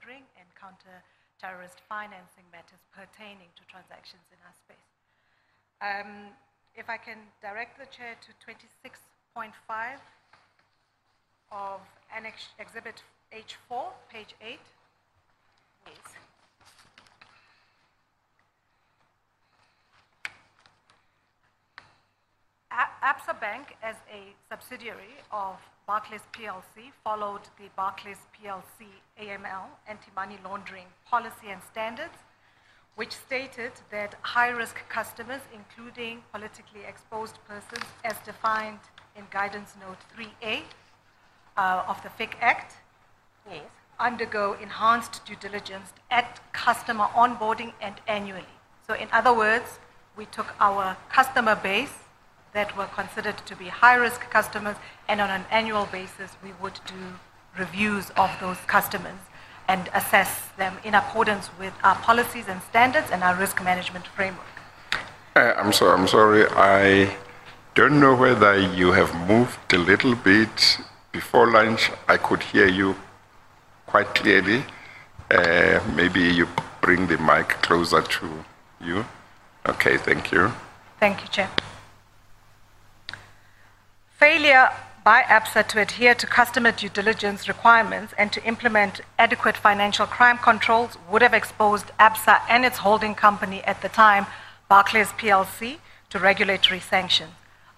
laundering and counter-terrorist financing matters pertaining to transactions in our space. Um, if I can direct the chair to 26.5 of Annex Exhibit H4, page 8. Yes. A- ABSA Bank, as a subsidiary of Barclays PLC, followed the Barclays PLC AML anti-money laundering policy and standards, which stated that high-risk customers, including politically exposed persons, as defined in Guidance Note 3A uh, of the FIC Act, Yes. undergo enhanced due diligence at customer onboarding and annually. So, in other words, we took our customer base that were considered to be high risk customers, and on an annual basis, we would do reviews of those customers and assess them in accordance with our policies and standards and our risk management framework. Uh, I'm sorry, I'm sorry. I don't know whether you have moved a little bit before lunch. I could hear you quite clearly. Uh, maybe you bring the mic closer to you. Okay, thank you. Thank you, Chair. Failure by ABSA to adhere to customer due diligence requirements and to implement adequate financial crime controls would have exposed ABSA and its holding company at the time, Barclays PLC, to regulatory sanctions.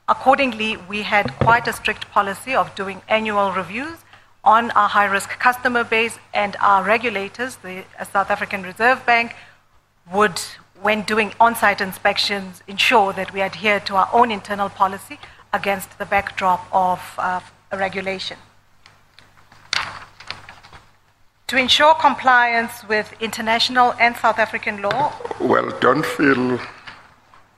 Accordingly, we had quite a strict policy of doing annual reviews on our high risk customer base, and our regulators, the South African Reserve Bank, would, when doing on site inspections, ensure that we adhere to our own internal policy against the backdrop of uh, a regulation. To ensure compliance with international and South African law, Well, don't feel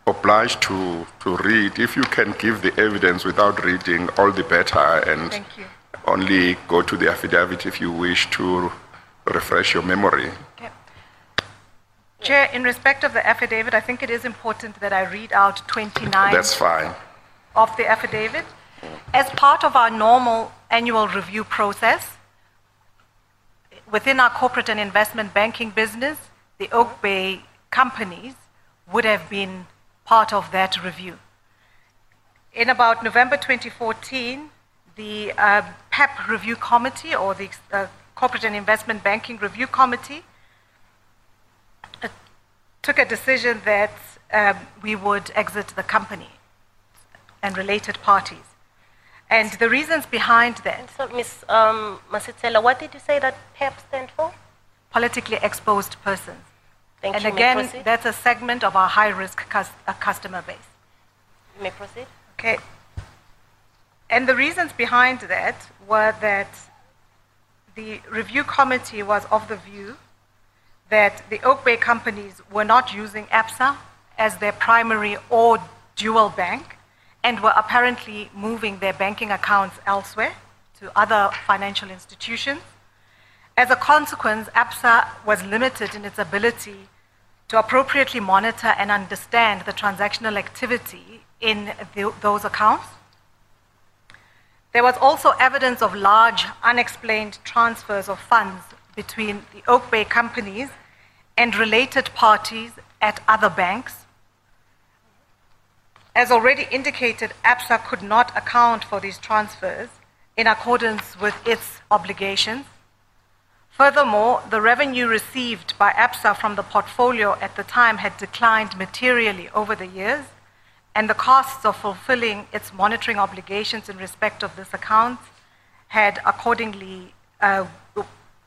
obliged to, to read. If you can give the evidence without reading, all the better, and Thank you. only go to the affidavit if you wish to refresh your memory. Okay. Chair, in respect of the affidavit, I think it is important that I read out 29 That's fine. of the affidavit. As part of our normal annual review process, within our corporate and investment banking business, the Oak Bay companies would have been part of that review. In about November 2014, the uh, PEP Review Committee, or the uh, Corporate and Investment Banking Review Committee, took a decision that um, we would exit the company and related parties. And the reasons behind that, So, Ms. Um, Masitela, what did you say that PEP stand for? politically exposed persons. Thank and you. Again, that's a segment of our high risk cus- uh, customer base. You may proceed. Okay. And the reasons behind that were that the review committee was of the view that the Oak Bay companies were not using ABSA as their primary or dual bank and were apparently moving their banking accounts elsewhere to other financial institutions. As a consequence, ABSA was limited in its ability to appropriately monitor and understand the transactional activity in tho- those accounts. There was also evidence of large unexplained transfers of funds between the Oak Bay companies and related parties at other banks. As already indicated, ABSA could not account for these transfers in accordance with its obligations. Furthermore, the revenue received by ABSA from the portfolio at the time had declined materially over the years, and the costs of fulfilling its monitoring obligations in respect of this account had accordingly uh,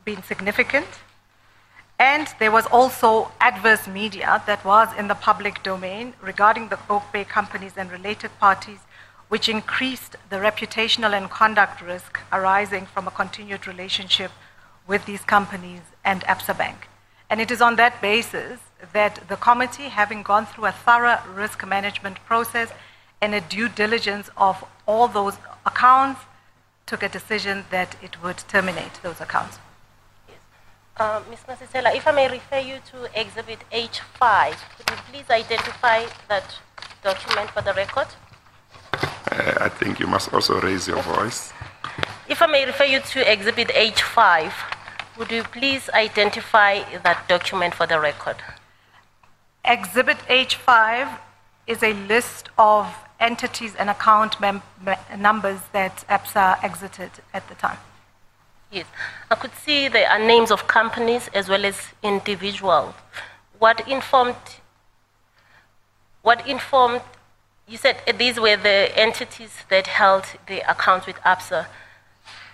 been significant. And there was also adverse media that was in the public domain regarding the Oak Bay companies and related parties, which increased the reputational and conduct risk arising from a continued relationship with these companies and ABSA Bank. And it is on that basis that the committee, having gone through a thorough risk management process and a due diligence of all those accounts, took a decision that it would terminate those accounts. Yes. Uh, Ms. Masitela, if I may refer you to Exhibit H5, could you please identify that document for the record? Uh, I think you must also raise your voice. If I may refer you to Exhibit H5, Would you please identify that document for the record? Exhibit H5 is a list of entities and account mem- numbers that ABSA exited at the time. Yes. I could see there are names of companies as well as individuals. What informed, what informed, you said these were the entities that held the accounts with ABSA.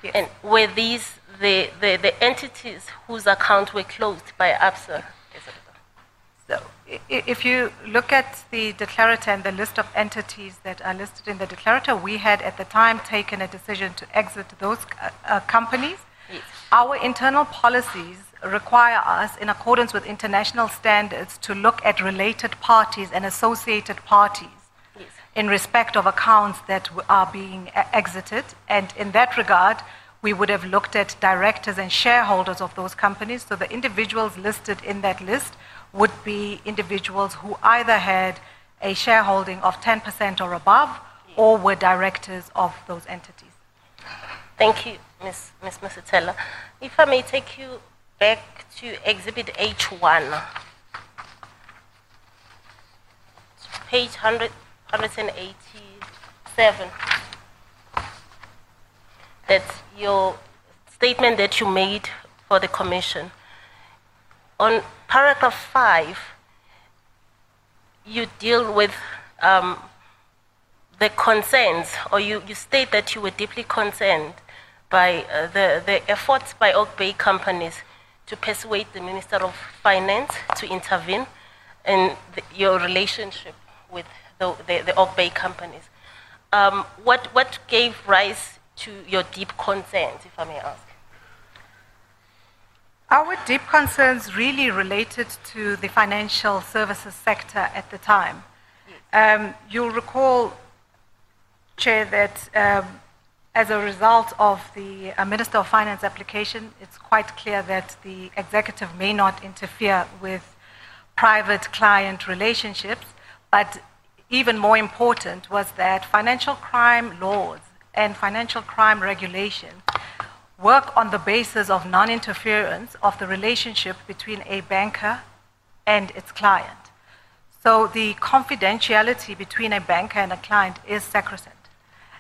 Yes. And were these the, the, the entities whose accounts were closed by ABSA? So, if you look at the declarator and the list of entities that are listed in the declarator, we had at the time taken a decision to exit those uh, uh, companies. Yes. Our internal policies require us, in accordance with international standards, to look at related parties and associated parties Yes. in respect of accounts that are being exited. And in that regard, we would have looked at directors and shareholders of those companies. So the individuals listed in that list would be individuals who either had a shareholding of 10% or above or were directors of those entities. Thank you, Ms. Ms. Masitela. If I may take you back to Exhibit H1, page 100, 187. That's your statement that you made for the Commission. On paragraph 5, you deal with um, the concerns, or you, you state that you were deeply concerned by uh, the, the efforts by Oak Bay companies to persuade the Minister of Finance to intervene in the, your relationship with the, the, the Oak Bay companies. Um, what, what gave rise to your deep concerns, if I may ask? Our deep concerns really related to the financial services sector at the time. Um, you'll recall, Chair, that um, as a result of the uh, Minister of Finance application, it's quite clear that the executive may not interfere with private client relationships, but even more important was that financial crime laws and financial crime regulation work on the basis of non interference of the relationship between a banker and its client. So the confidentiality between a banker and a client is sacrosanct.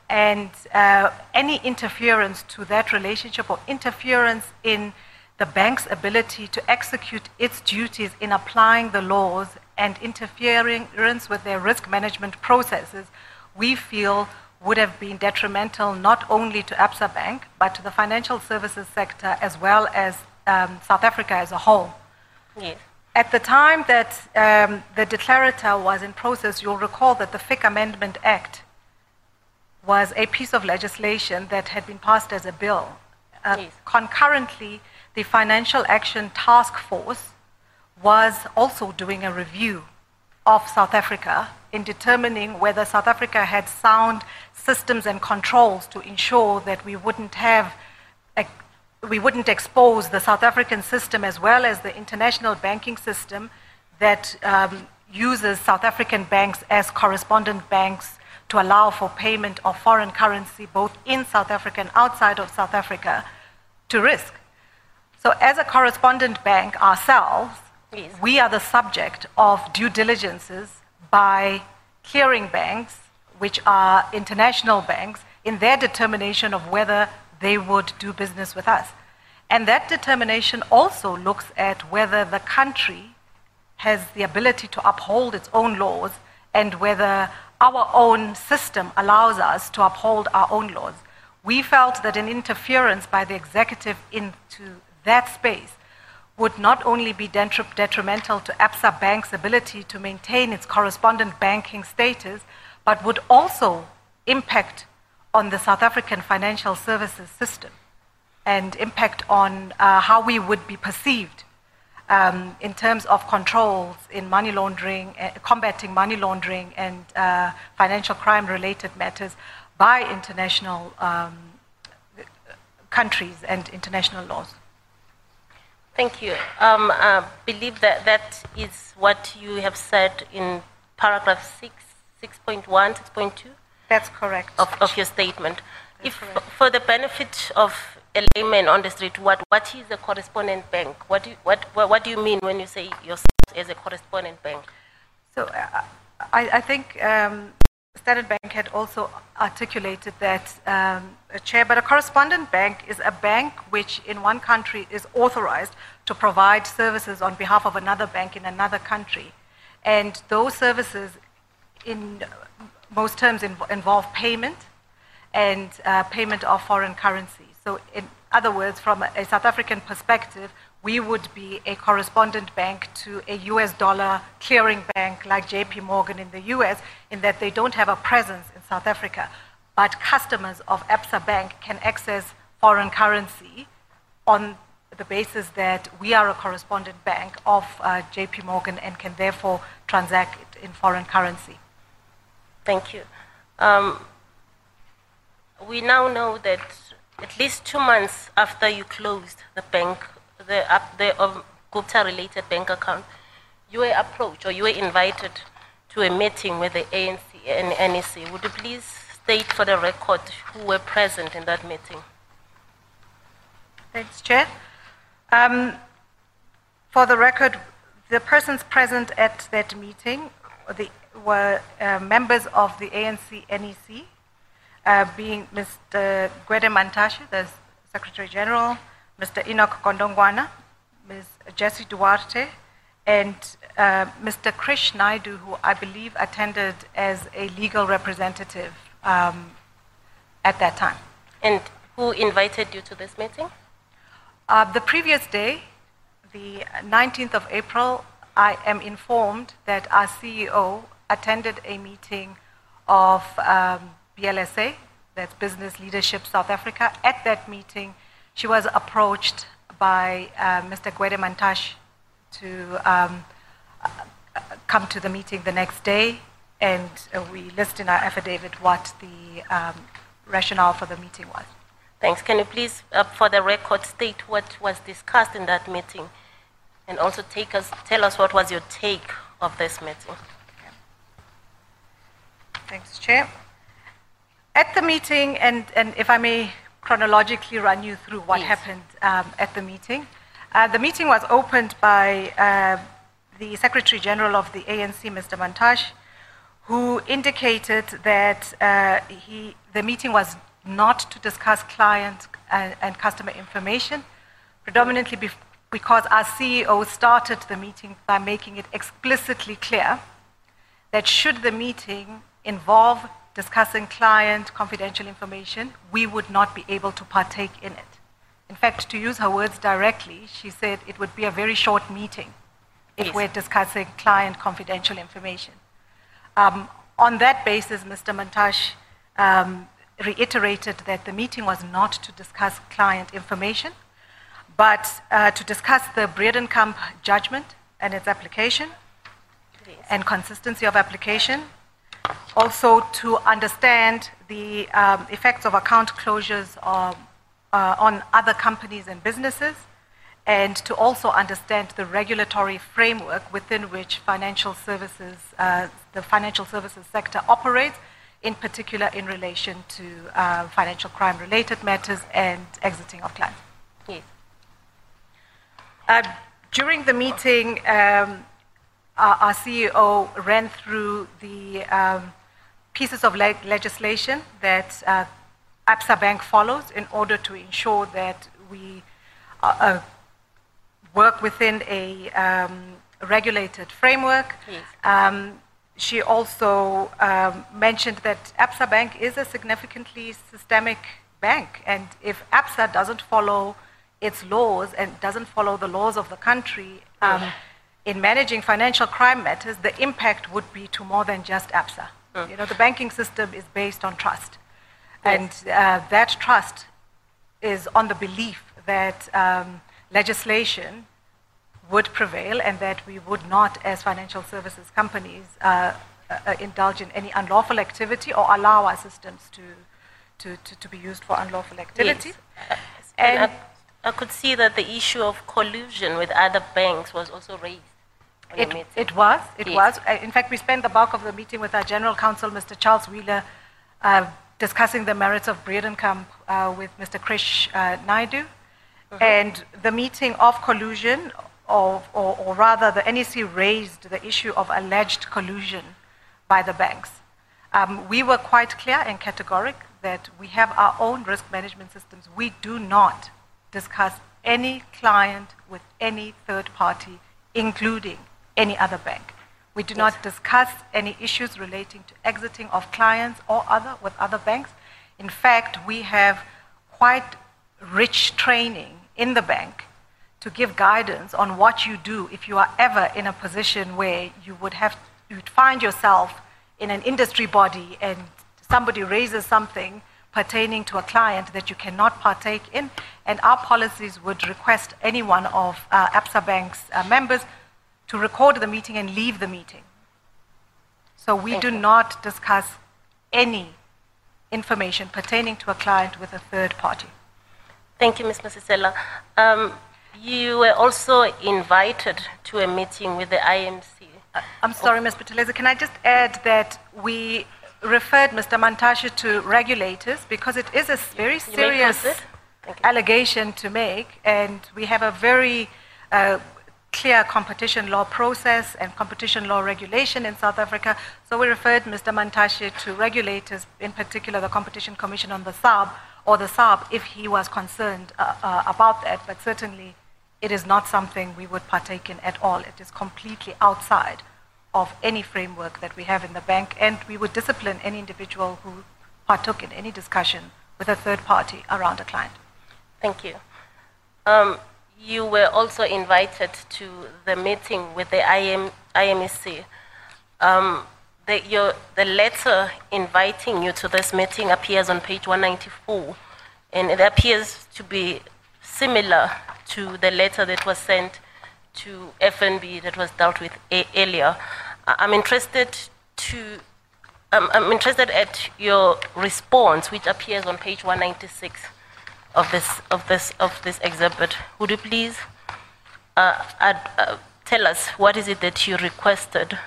And uh, any interference to that relationship or interference in the bank's ability to execute its duties in applying the laws and interference with their risk management processes, we feel would have been detrimental not only to ABSA Bank, but to the financial services sector as well as um, South Africa as a whole. Yes. At the time that um, the declarator was in process, you'll recall that the FIC Amendment Act was a piece of legislation that had been passed as a bill. Uh, Yes. Concurrently, the Financial Action Task Force was also doing a review of South Africa in determining whether South Africa had sound systems and controls to ensure that we wouldn't have we wouldn't expose the South African system as well as the international banking system that um, uses South African banks as correspondent banks to allow for payment of foreign currency both in South Africa and outside of South Africa to risk. So, as a correspondent bank ourselves, Yes. we are the subject of due diligences by clearing banks, which are international banks, in their determination of whether they would do business with us. And that determination also looks at whether the country has the ability to uphold its own laws and whether our own system allows us to uphold our own laws. We felt that an interference by the executive into that space would not only be detrimental to ABSA Bank's ability to maintain its correspondent banking status, but would also impact on the South African financial services system and impact on uh, how we would be perceived um, in terms of controls in money laundering, uh, combating money laundering and uh, financial crime related matters by international um, countries and international laws. Thank you. Um, I believe that that is what you have said in paragraph 6, 6.1, 6.2 That's correct. of, of your statement. If, correct. for the benefit of a layman on the street, what, what is a correspondent bank? What do, you, what, what, what do you mean when you say yourself as a correspondent bank? So uh, I, I think um, Standard Bank had also articulated that, um, Chair, but a correspondent bank is a bank which in one country is authorized to provide services on behalf of another bank in another country. And those services, in most terms, inv- involve payment and uh, payment of foreign currency. So, in other words, from a South African perspective, we would be a correspondent bank to a US dollar clearing bank like JP Morgan in the US, in that they don't have a presence in South Africa. But customers of ABSA Bank can access foreign currency on the basis that we are a correspondent bank of uh, JP Morgan and can therefore transact in foreign currency. Thank you. Um, we now know that at least two months after you closed the bank, the, up the Gupta-related bank account, you were approached or you were invited to a meeting with the ANC and NEC. Would you please state for the record who were present in that meeting? Thanks, Chair. Um, for the record, the persons present at that meeting the, were uh, members of the ANC NEC, uh, being Mr. Gwede Mantashe, the Secretary General, Mr. Enoch Godongwana, Ms. Jessie Duarte, and uh, Mr. Krish Naidoo, who I believe attended as a legal representative um, at that time. And who invited you to this meeting? Uh, the previous day, the 19th of April, I am informed that our CEO attended a meeting of um, BLSA, that's Business Leadership South Africa. At that meeting, she was approached by uh, Mr. Gwede Mantashe to um, come to the meeting the next day, and uh, we list in our affidavit what the um, rationale for the meeting was. Thanks. Can you please, uh, for the record, state what was discussed in that meeting, and also take us, tell us what was your take of this meeting? Thanks, Chair. At the meeting, and, and if I may chronologically run you through what Yes. happened um, at the meeting, uh, the meeting was opened by uh, the Secretary General of the ANC, Mr. Mantashe, who indicated that uh, he, the meeting was not to discuss client and, and customer information, predominantly bef- because our CEO started the meeting by making it explicitly clear that should the meeting involve discussing client confidential information, we would not be able to partake in it. In fact, to use her words directly, she said it would be a very short meeting if Yes. we're discussing client confidential information. Um, on that basis, Mr. Mantashe um, reiterated that the meeting was not to discuss client information, but uh, to discuss the Bredenkamp judgment and its application Yes. and consistency of application. Also, to understand the um, effects of account closures um, uh, on other companies and businesses, and to also understand the regulatory framework within which financial services, uh, the financial services sector operates, in particular in relation to uh, financial crime related matters and exiting of clients. Yes. Uh, during the meeting, um, our, our CEO ran through the um, pieces of le- legislation that uh, ABSA Bank follows in order to ensure that we uh, uh, work within a um, regulated framework. Yes. Um, she also um, mentioned that ABSA Bank is a significantly systemic bank, and if ABSA doesn't follow its laws and doesn't follow the laws of the country um, in managing financial crime matters, the impact would be to more than just ABSA. You know, the banking system is based on trust, and uh, that trust is on the belief that um, legislation would prevail and that we would not, as financial services companies, uh, uh, indulge in any unlawful activity or allow our systems to, to, to, to be used for unlawful activity. Yes. And, And- I, I could see that the issue of collusion with other banks was also raised. It, it was, it Yes. was. Uh, In fact, we spent the bulk of the meeting with our general counsel, Mr. Charles Wheeler, uh, discussing the merits of Bredenkamp uh, with Mr. Krish uh, Naidoo, and the meeting of collusion, of, or, or rather, the NEC raised the issue of alleged collusion by the banks. Um, we were quite clear and categoric that we have our own risk management systems. We do not discuss any client with any third party, including any other bank. We do not discuss any issues relating to exiting of clients or other with other banks. In fact, we have quite rich training in the bank to give guidance on what you do if you are ever in a position where you would have you'd find yourself in an industry body and somebody raises something pertaining to a client that you cannot partake in, and our policies would request any one of uh, ABSA Bank's uh, members to record the meeting and leave the meeting. So we do not discuss any information pertaining to a client with a third party. Thank you, Ms. Masitela. Um, you were also invited to a meeting with the IMC. I'm sorry, Ms. Buthelezi, can I just add that we referred Mr. Mantashe to regulators because it is a very serious proceed. Thank you. allegation to make, and we have a very uh, clear competition law process and competition law regulation in South Africa. So we referred Mr. Mantashe to regulators, in particular the Competition Commission on the SARB or the SARB, if he was concerned uh, uh, about that. But certainly, it is not something we would partake in at all. It is completely outside of any framework that we have in the bank, and we would discipline any individual who partook in any discussion with a third party around a client. Thank you. Um, you were also invited to the meeting with the IM, IMEC. Um, the, your, the letter inviting you to this meeting appears on page 194, and it appears to be similar to the letter that was sent to FNB that was dealt with earlier. I'm interested to I'm, I'm interested at your response, which appears on page 196 of this of this of this exhibit. Would you please uh, add, uh, tell us what is it that you requested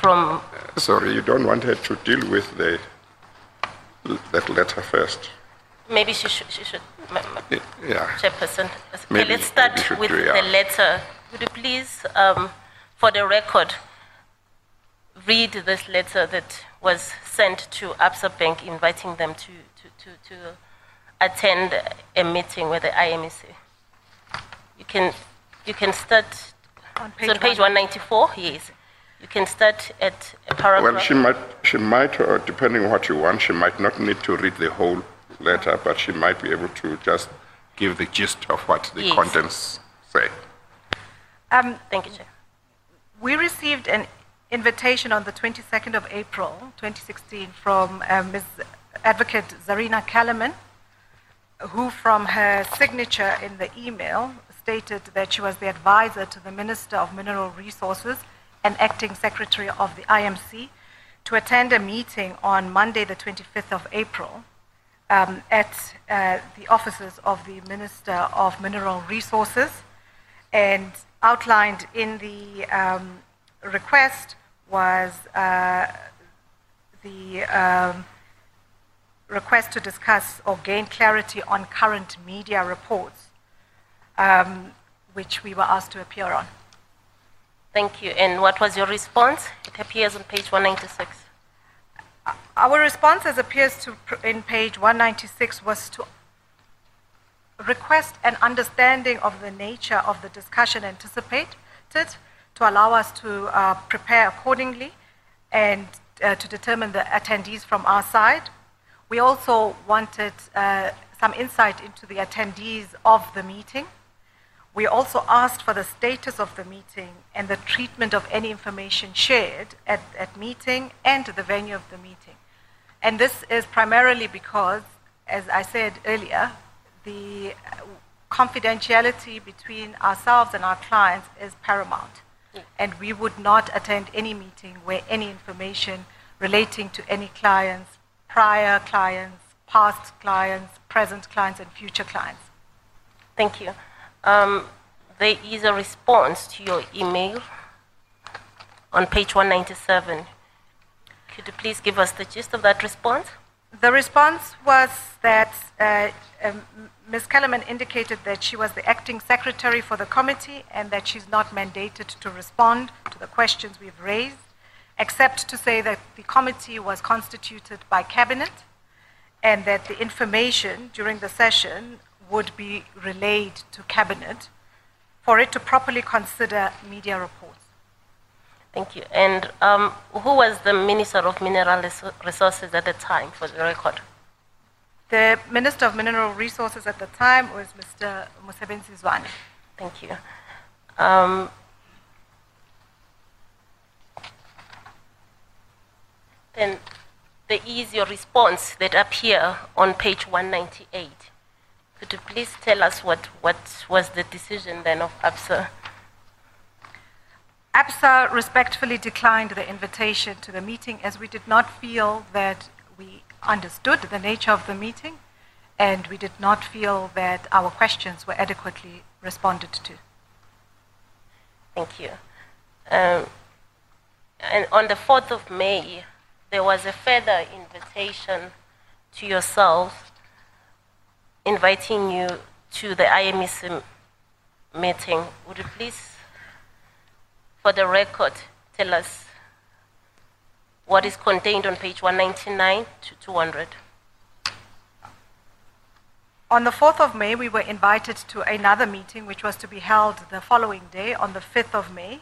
from? Sorry, you don't want her to deal with the, that letter first. Maybe she should. She should. Yeah. Chairperson. Okay, Maybe- let's start with do, yeah. the letter. Would you please, um, for the record, read this letter that was sent to ABSA Bank inviting them to, to, to, to attend a meeting with the IMEC? You can, you can start, On it's on page 194, yes. You can start at a paragraph. Well, she might, she might, or depending on what you want, she might not need to read the whole letter, but she might be able to just give the gist of what the Yes. contents say. Um, Thank you, Chair. we received an invitation on the 22nd of April 2016 from uh, Ms. Advocate Zarina Kellerman, who, from her signature in the email, stated that she was the advisor to the Minister of Mineral Resources and acting secretary of the IMC, to attend a meeting on Monday, the 25th of April, um, at uh, the offices of the Minister of Mineral Resources and outlined in the um, request was uh, the um, request to discuss or gain clarity on current media reports, um, which we were asked to appear on. Thank you. And what was your response? It appears on page 196. Our response, as appears to in page 196, was to request an understanding of the nature of the discussion anticipated to allow us to uh, prepare accordingly and uh, to determine the attendees from our side. We also wanted uh, some insight into the attendees of the meeting. We also asked for the status of the meeting and the treatment of any information shared at, at meeting and the venue of the meeting. And this is primarily because, as I said earlier, the uh, confidentiality between ourselves and our clients is paramount. And we would not attend any meeting where any information relating to any clients, prior clients, past clients, present clients, and future clients. Thank you. Um, there is a response to your email on page 197. Could you please give us the gist of that response? The response was that uh, um, Ms. Kellerman indicated that she was the acting secretary for the committee and that she's not mandated to respond to the questions we've raised, except to say that the committee was constituted by cabinet and that the information during the session would be relayed to cabinet for it to properly consider media reports. Thank you. And um, who was the Minister of Mineral Resources at the time, for the record? The Minister of Mineral Resources at the time was Mr. Mosebenzi Zwane. Thank you. Um, then there is your response that appear on page 198. Could you please tell us what, what was the decision then of ABSA? ABSA respectfully declined the invitation to the meeting as we did not feel that we understood the nature of the meeting and we did not feel that our questions were adequately responded to. Thank you. Um, and on the 4th of May, there was a further invitation to yourself inviting you to the IMEC meeting. Would you please for the record, tell us what is contained on page 199 to 200. On the 4th of May, we were invited to another meeting, which was to be held the following day, on the 5th of May.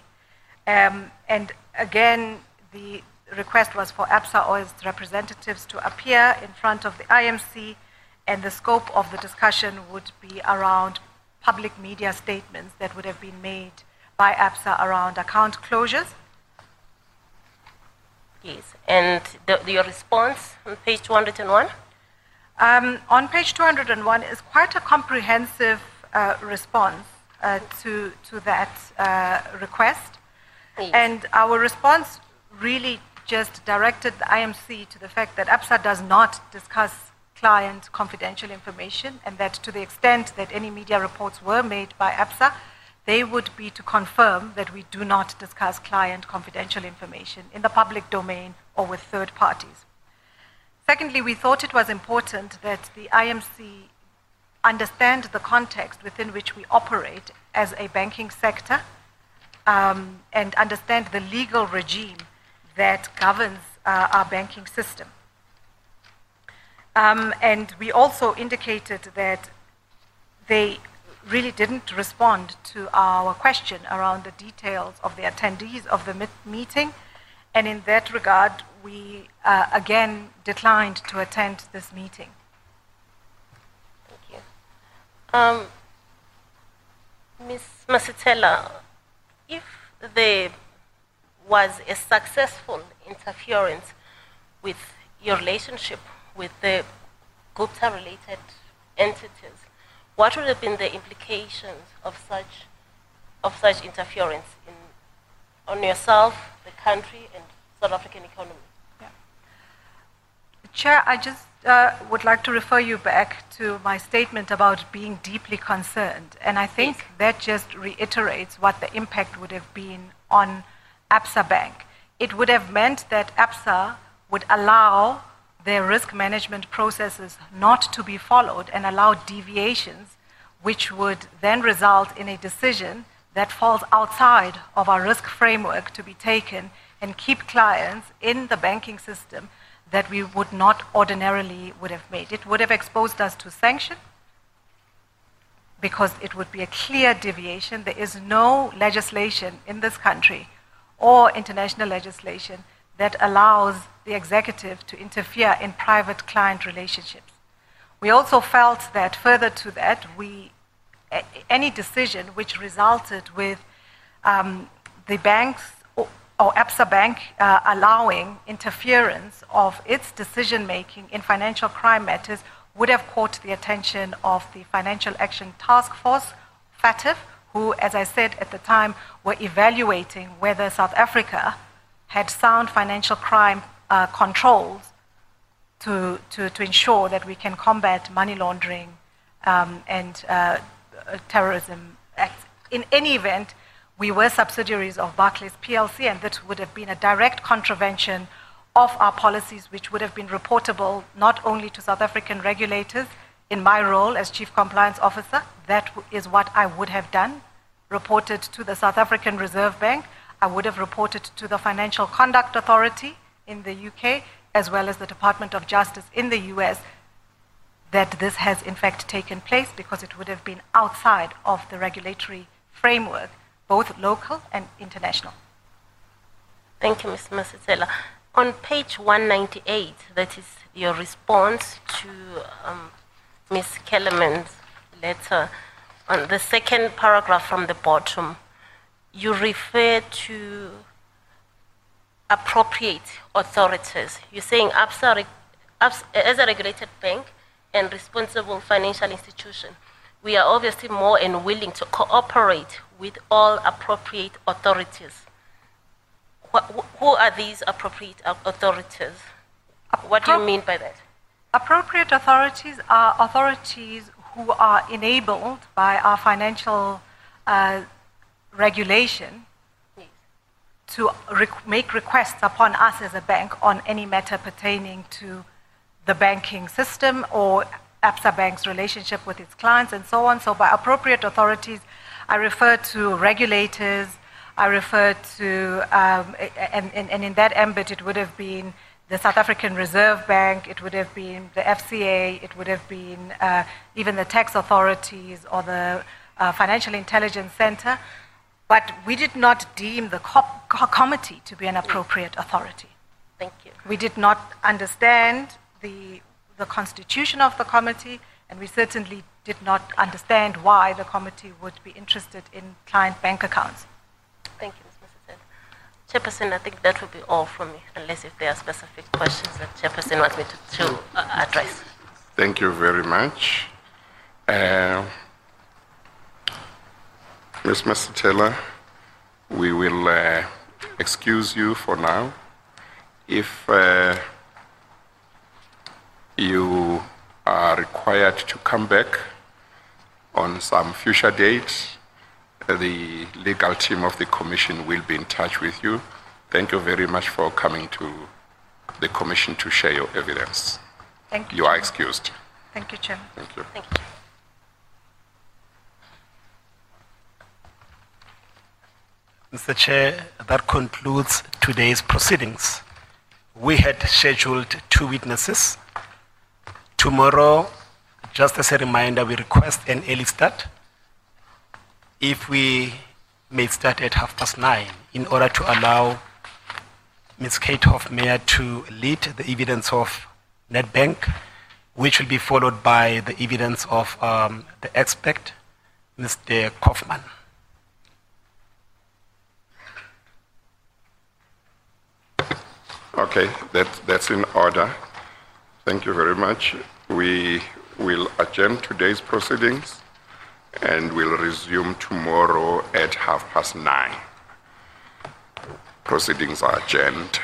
Um, and again, the request was for ABSA or its representatives to appear in front of the IMC, and the scope of the discussion would be around public media statements that would have been made by ABSA around account closures? Yes. And the, your response on page 201? Um, on page 201 is quite a comprehensive uh, response uh, to, to that uh, request. Yes. And our response really just directed the IMC to the fact that ABSA does not discuss client confidential information, and that to the extent that any media reports were made by ABSA, they would be to confirm that we do not discuss client confidential information in the public domain or with third parties. Secondly, we thought it was important that the IMC understand the context within which we operate as a banking sector um, and understand the legal regime that governs uh, our banking system. Um, and we also indicated that they really didn't respond to our question around the details of the attendees of the meeting. And in that regard, we uh, again declined to attend this meeting. Thank you. Um, Ms. Masitela, if there was a successful interference with your relationship with the Gupta related entities, what would have been the implications of such, of such interference in, on yourself, the country, and South African economy? Yeah. Chair, I just uh, would like to refer you back to my statement about being deeply concerned. And I think yes. that just reiterates what the impact would have been on ABSA Bank. It would have meant that ABSA would allow their risk management processes not to be followed and allow deviations, which would then result in a decision that falls outside of our risk framework to be taken and keep clients in the banking system that we would not ordinarily would have made. It would have exposed us to sanction because it would be a clear deviation. There is no legislation in this country or international legislation that allows the executive to interfere in private client relationships. We also felt that further to that, we, any decision which resulted with um, the banks or, or ABSA Bank uh, allowing interference of its decision making in financial crime matters would have caught the attention of the Financial Action Task Force, FATF, who, as I said at the time, were evaluating whether South Africa had sound financial crime uh, controls to, to, to ensure that we can combat money laundering um, and uh, terrorism acts. In any event, we were subsidiaries of Barclays PLC, and that would have been a direct contravention of our policies, which would have been reportable not only to South African regulators in my role as Chief Compliance Officer, that is what I would have done, reported to the South African Reserve Bank, I would have reported to the Financial Conduct Authority in the UK, as well as the Department of Justice in the US, that this has in fact taken place because it would have been outside of the regulatory framework, both local and international. Thank you, Ms. Masitela. On page 198, that is your response to um, Ms. Kellerman's letter, on the second paragraph from the bottom, you refer to appropriate authorities. You're saying ABSA, as a regulated bank and responsible financial institution, we are obviously more and willing to cooperate with all appropriate authorities. Wh- wh- who are these appropriate authorities? What do you mean by that? Appropriate authorities are authorities who are enabled by our financial uh, regulation to make requests upon us as a bank on any matter pertaining to the banking system or ABSA Bank's relationship with its clients and so on. So, by appropriate authorities, I refer to regulators, I refer to, um, and, and, and in that ambit, it would have been the South African Reserve Bank, it would have been the FCA, it would have been uh, even the tax authorities or the uh, Financial Intelligence Center. But we did not deem the co- co- committee to be an appropriate authority. Thank you. We did not understand the, the constitution of the committee, and we certainly did not understand why the committee would be interested in client bank accounts. Thank you, Ms. Masitela. Chairperson, I think that will be all from me, unless if there are specific questions that Chairperson wants me to, to uh, address. Thank you very much. Uh, Ms. Masitela, we will uh, excuse you for now. If uh, you are required to come back on some future date, Uh, the legal team of the Commission will be in touch with you. Thank you very much for coming to the Commission to share your evidence. Thank you. You are excused. Thank you, Chairman. Thank you. Thank you. Mr. Chair, that concludes today's proceedings. We had scheduled two witnesses. Tomorrow, just as a reminder, we request an early start. If we may start at half past nine, in order to allow Ms. Kate Hofmeyr to lead the evidence of Nedbank, which will be followed by the evidence of um, the expert, Mr. Kaufman. Okay, that, that's in order. Thank you very much. We will adjourn today's proceedings and will resume tomorrow at half past nine. Proceedings are adjourned.